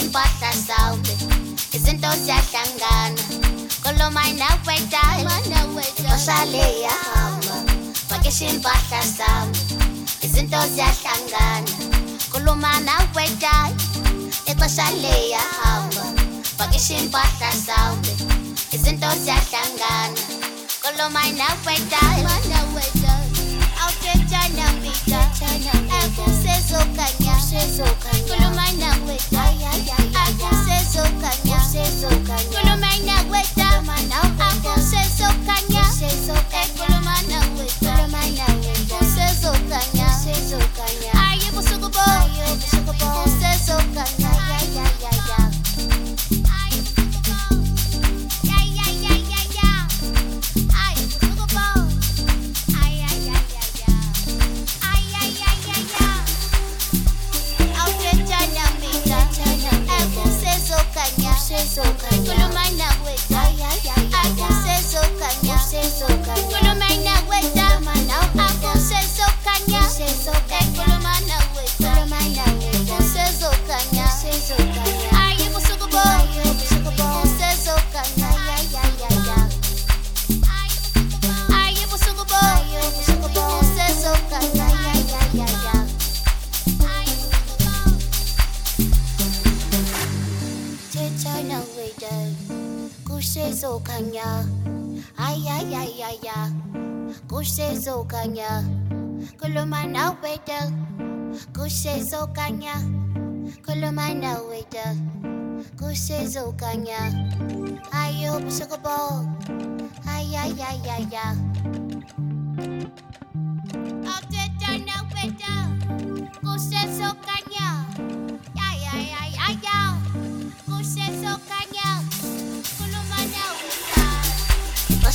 importa sauti izinto ziyahlangana kolo mina wedayo ixesha liyahamba vakisha impahla zam izinto ziyahlangana kulumana wedayo ixesha liyahamba vakisha impahla zam izinto ziyahlangana kulumana wedayo akusezokanya akusezokanya khuluma nawe akusezokanya akusezokanya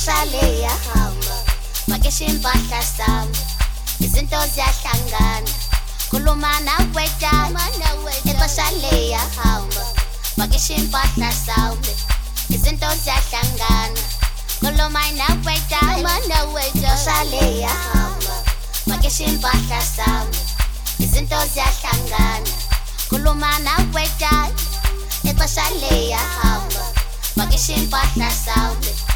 ixesha liyahamba pakisha impahla sami izinto ziyahlangana. Khuluma nawe dala ixesha liyahamba pakisha impahla sami izinto ziyahlangana. Khuluma nawe dala ixesha liyahamba pakisha impahla sami izinto ziyahlangana. Khuluma nawe dala ixesha liyahamba pakisha impahla sami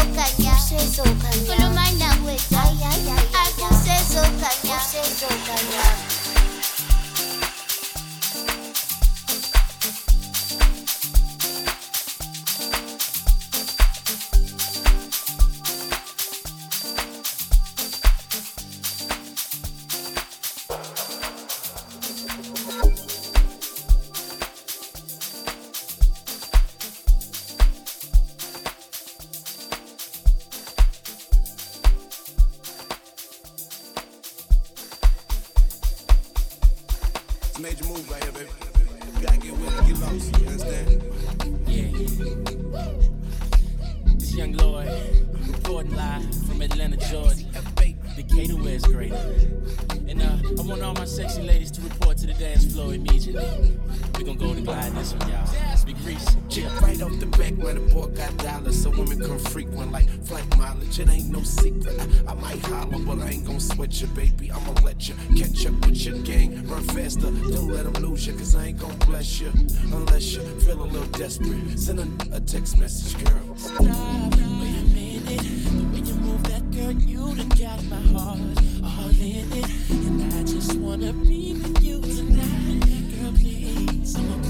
akusezokanya khuluma nawe dala akusezokanya get lost. You understand? Yeah. This young Lord, reporting live from Atlanta, Georgia. Decatur, where it's great. And uh, I want all my sexy ladies to report to the dance floor immediately. We gonna go to glide this one, y'all. Big Reese. Chick right off the back, man, the boy got dollars, so women come frequent like flight mileage. It ain't no secret. I, I might holler, but I ain't gon' sweat you, baby. I'ma let you catch up with your gang, run faster. Don't let them lose you, cause I ain't gon' bless you unless you feel a little desperate. Send a, a text message, girl. Stop, wait a minute. The way you move that girl, you done got my heart all in it. And I just wanna be please,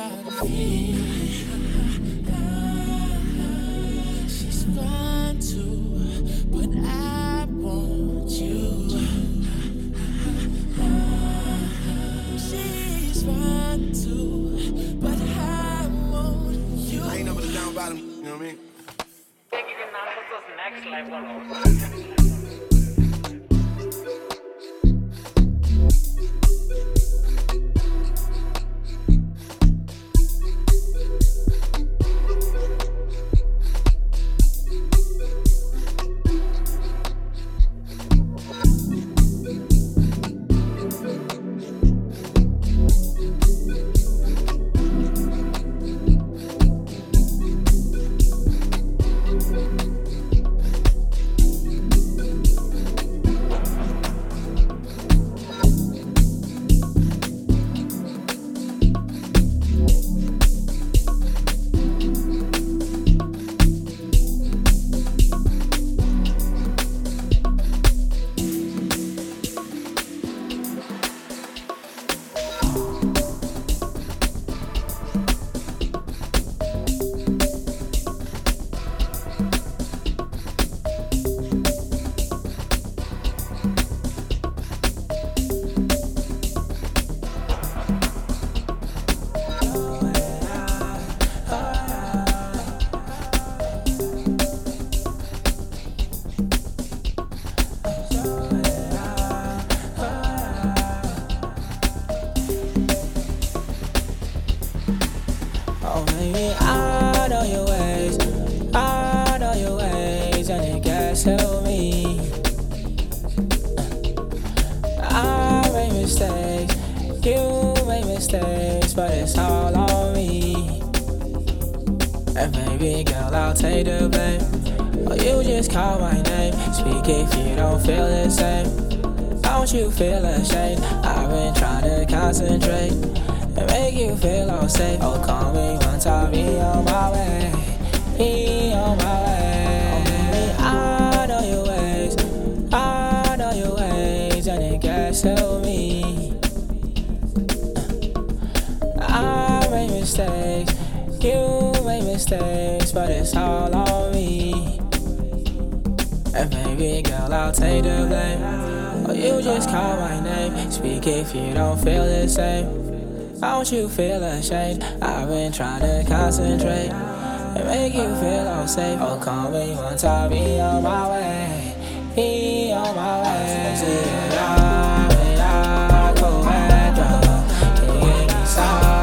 Dip Don't you feel ashamed? I've been trying to concentrate and make you feel all safe. Oh, call me once I'll be on my way. Be on my way. Baby, I know your ways. I know your ways, and it gets to me. I make mistakes, you make mistakes, but it's all on me. And baby girl, I'll take the blame. You just call my name. Speak if you don't feel the same. Don't you feel ashamed? I've been trying to concentrate and make you feel all safe. Oh, call me once I'll be on my way. Be on my way. Solid,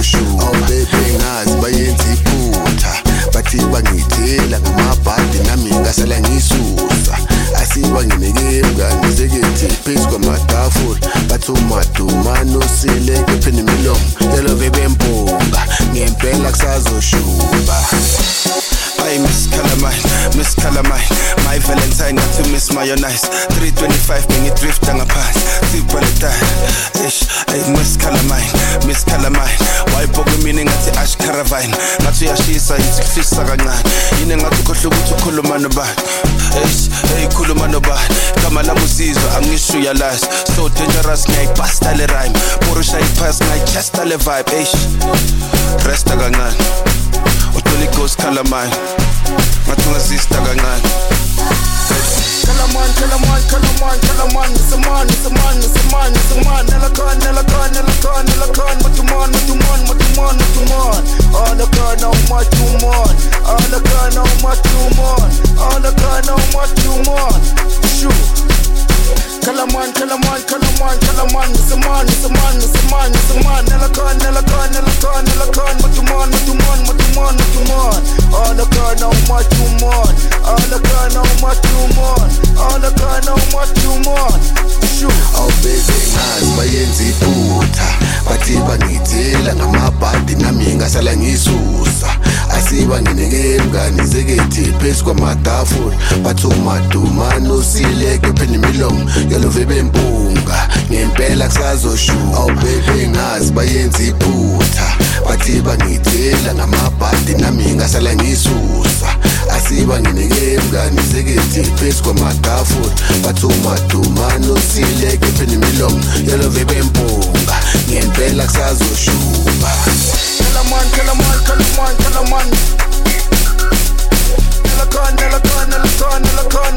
ngempela kusazoshuka awubebe ngazi bayenza iphutha. Bathi bangithela ngamabhadi nami ngasala ngisusa. Asiba nginikebwa ngizekethi phezu kwamatafula. Bathi umadumane osileke pheni imilomo. Yalove bempunga ngempela kusazoshuba. Hey, Miss Calamine, Miss Calamine My Valentine, not to miss mayonnaise 325, bengidrifta ngaphansi Sipalitane, ish Hey, Miss Calamine, Miss Calamine Wayibhoka imini ngathi Ash Caravine? Ngathi uyashisa, yithi kufisa kancane Yini ngathi ukhohlwa ukuthi ukhuluma nobani Ish, hey, khuluma nobani Igama lami usizwa, angisho uyalazi So dangerous, ngiyayibhasta le rhyme. Porusha iphasi, ngiyaychesta le vibe. Ish, resta kancane Holy Ghost Calamine kancane Kalaman, Kalaman, Kalaman, Kalaman, it's a man, it's a man, it's a man, it's a man, Nelakan, Nelakan, Nelakan, Nelakan, Matuman, Matuman, Matuman, Matuman, Alakan, now tell him one, tell him one, tell him one, tell him one, it's a man, it's a man, it's a man, it's a man, Nella con, Nella con, Nella con, Nella con, what you want, what you want, what you want, what you want, all the con, how much you want, all the con, how much you want, all the con, how much you want, awubeze ngazi bayenza iphutha. Bathi bangithela ngamabhadi nami ngasala ngisusa. Asibanginikeli mngani zekethi phezu kwamatafula bathuma dumani usileke phinde imilomo. Yalove bempunga ngempela kusazoshuka. Awubebe ngazi bayenza iphutha. Bathi bangithela ngamabhadi nami ngasala ngisusa. Asiba nginikeli mngani zekethi phezu kwamatafula. Bathi umadumane usileke pheni imilomo. Yalove bempunga ngempela kusazoshuka. Kalaman, Kalaman, Kalaman, Kalaman. Nelakan, Nelakan, Nelakan, Nelakan.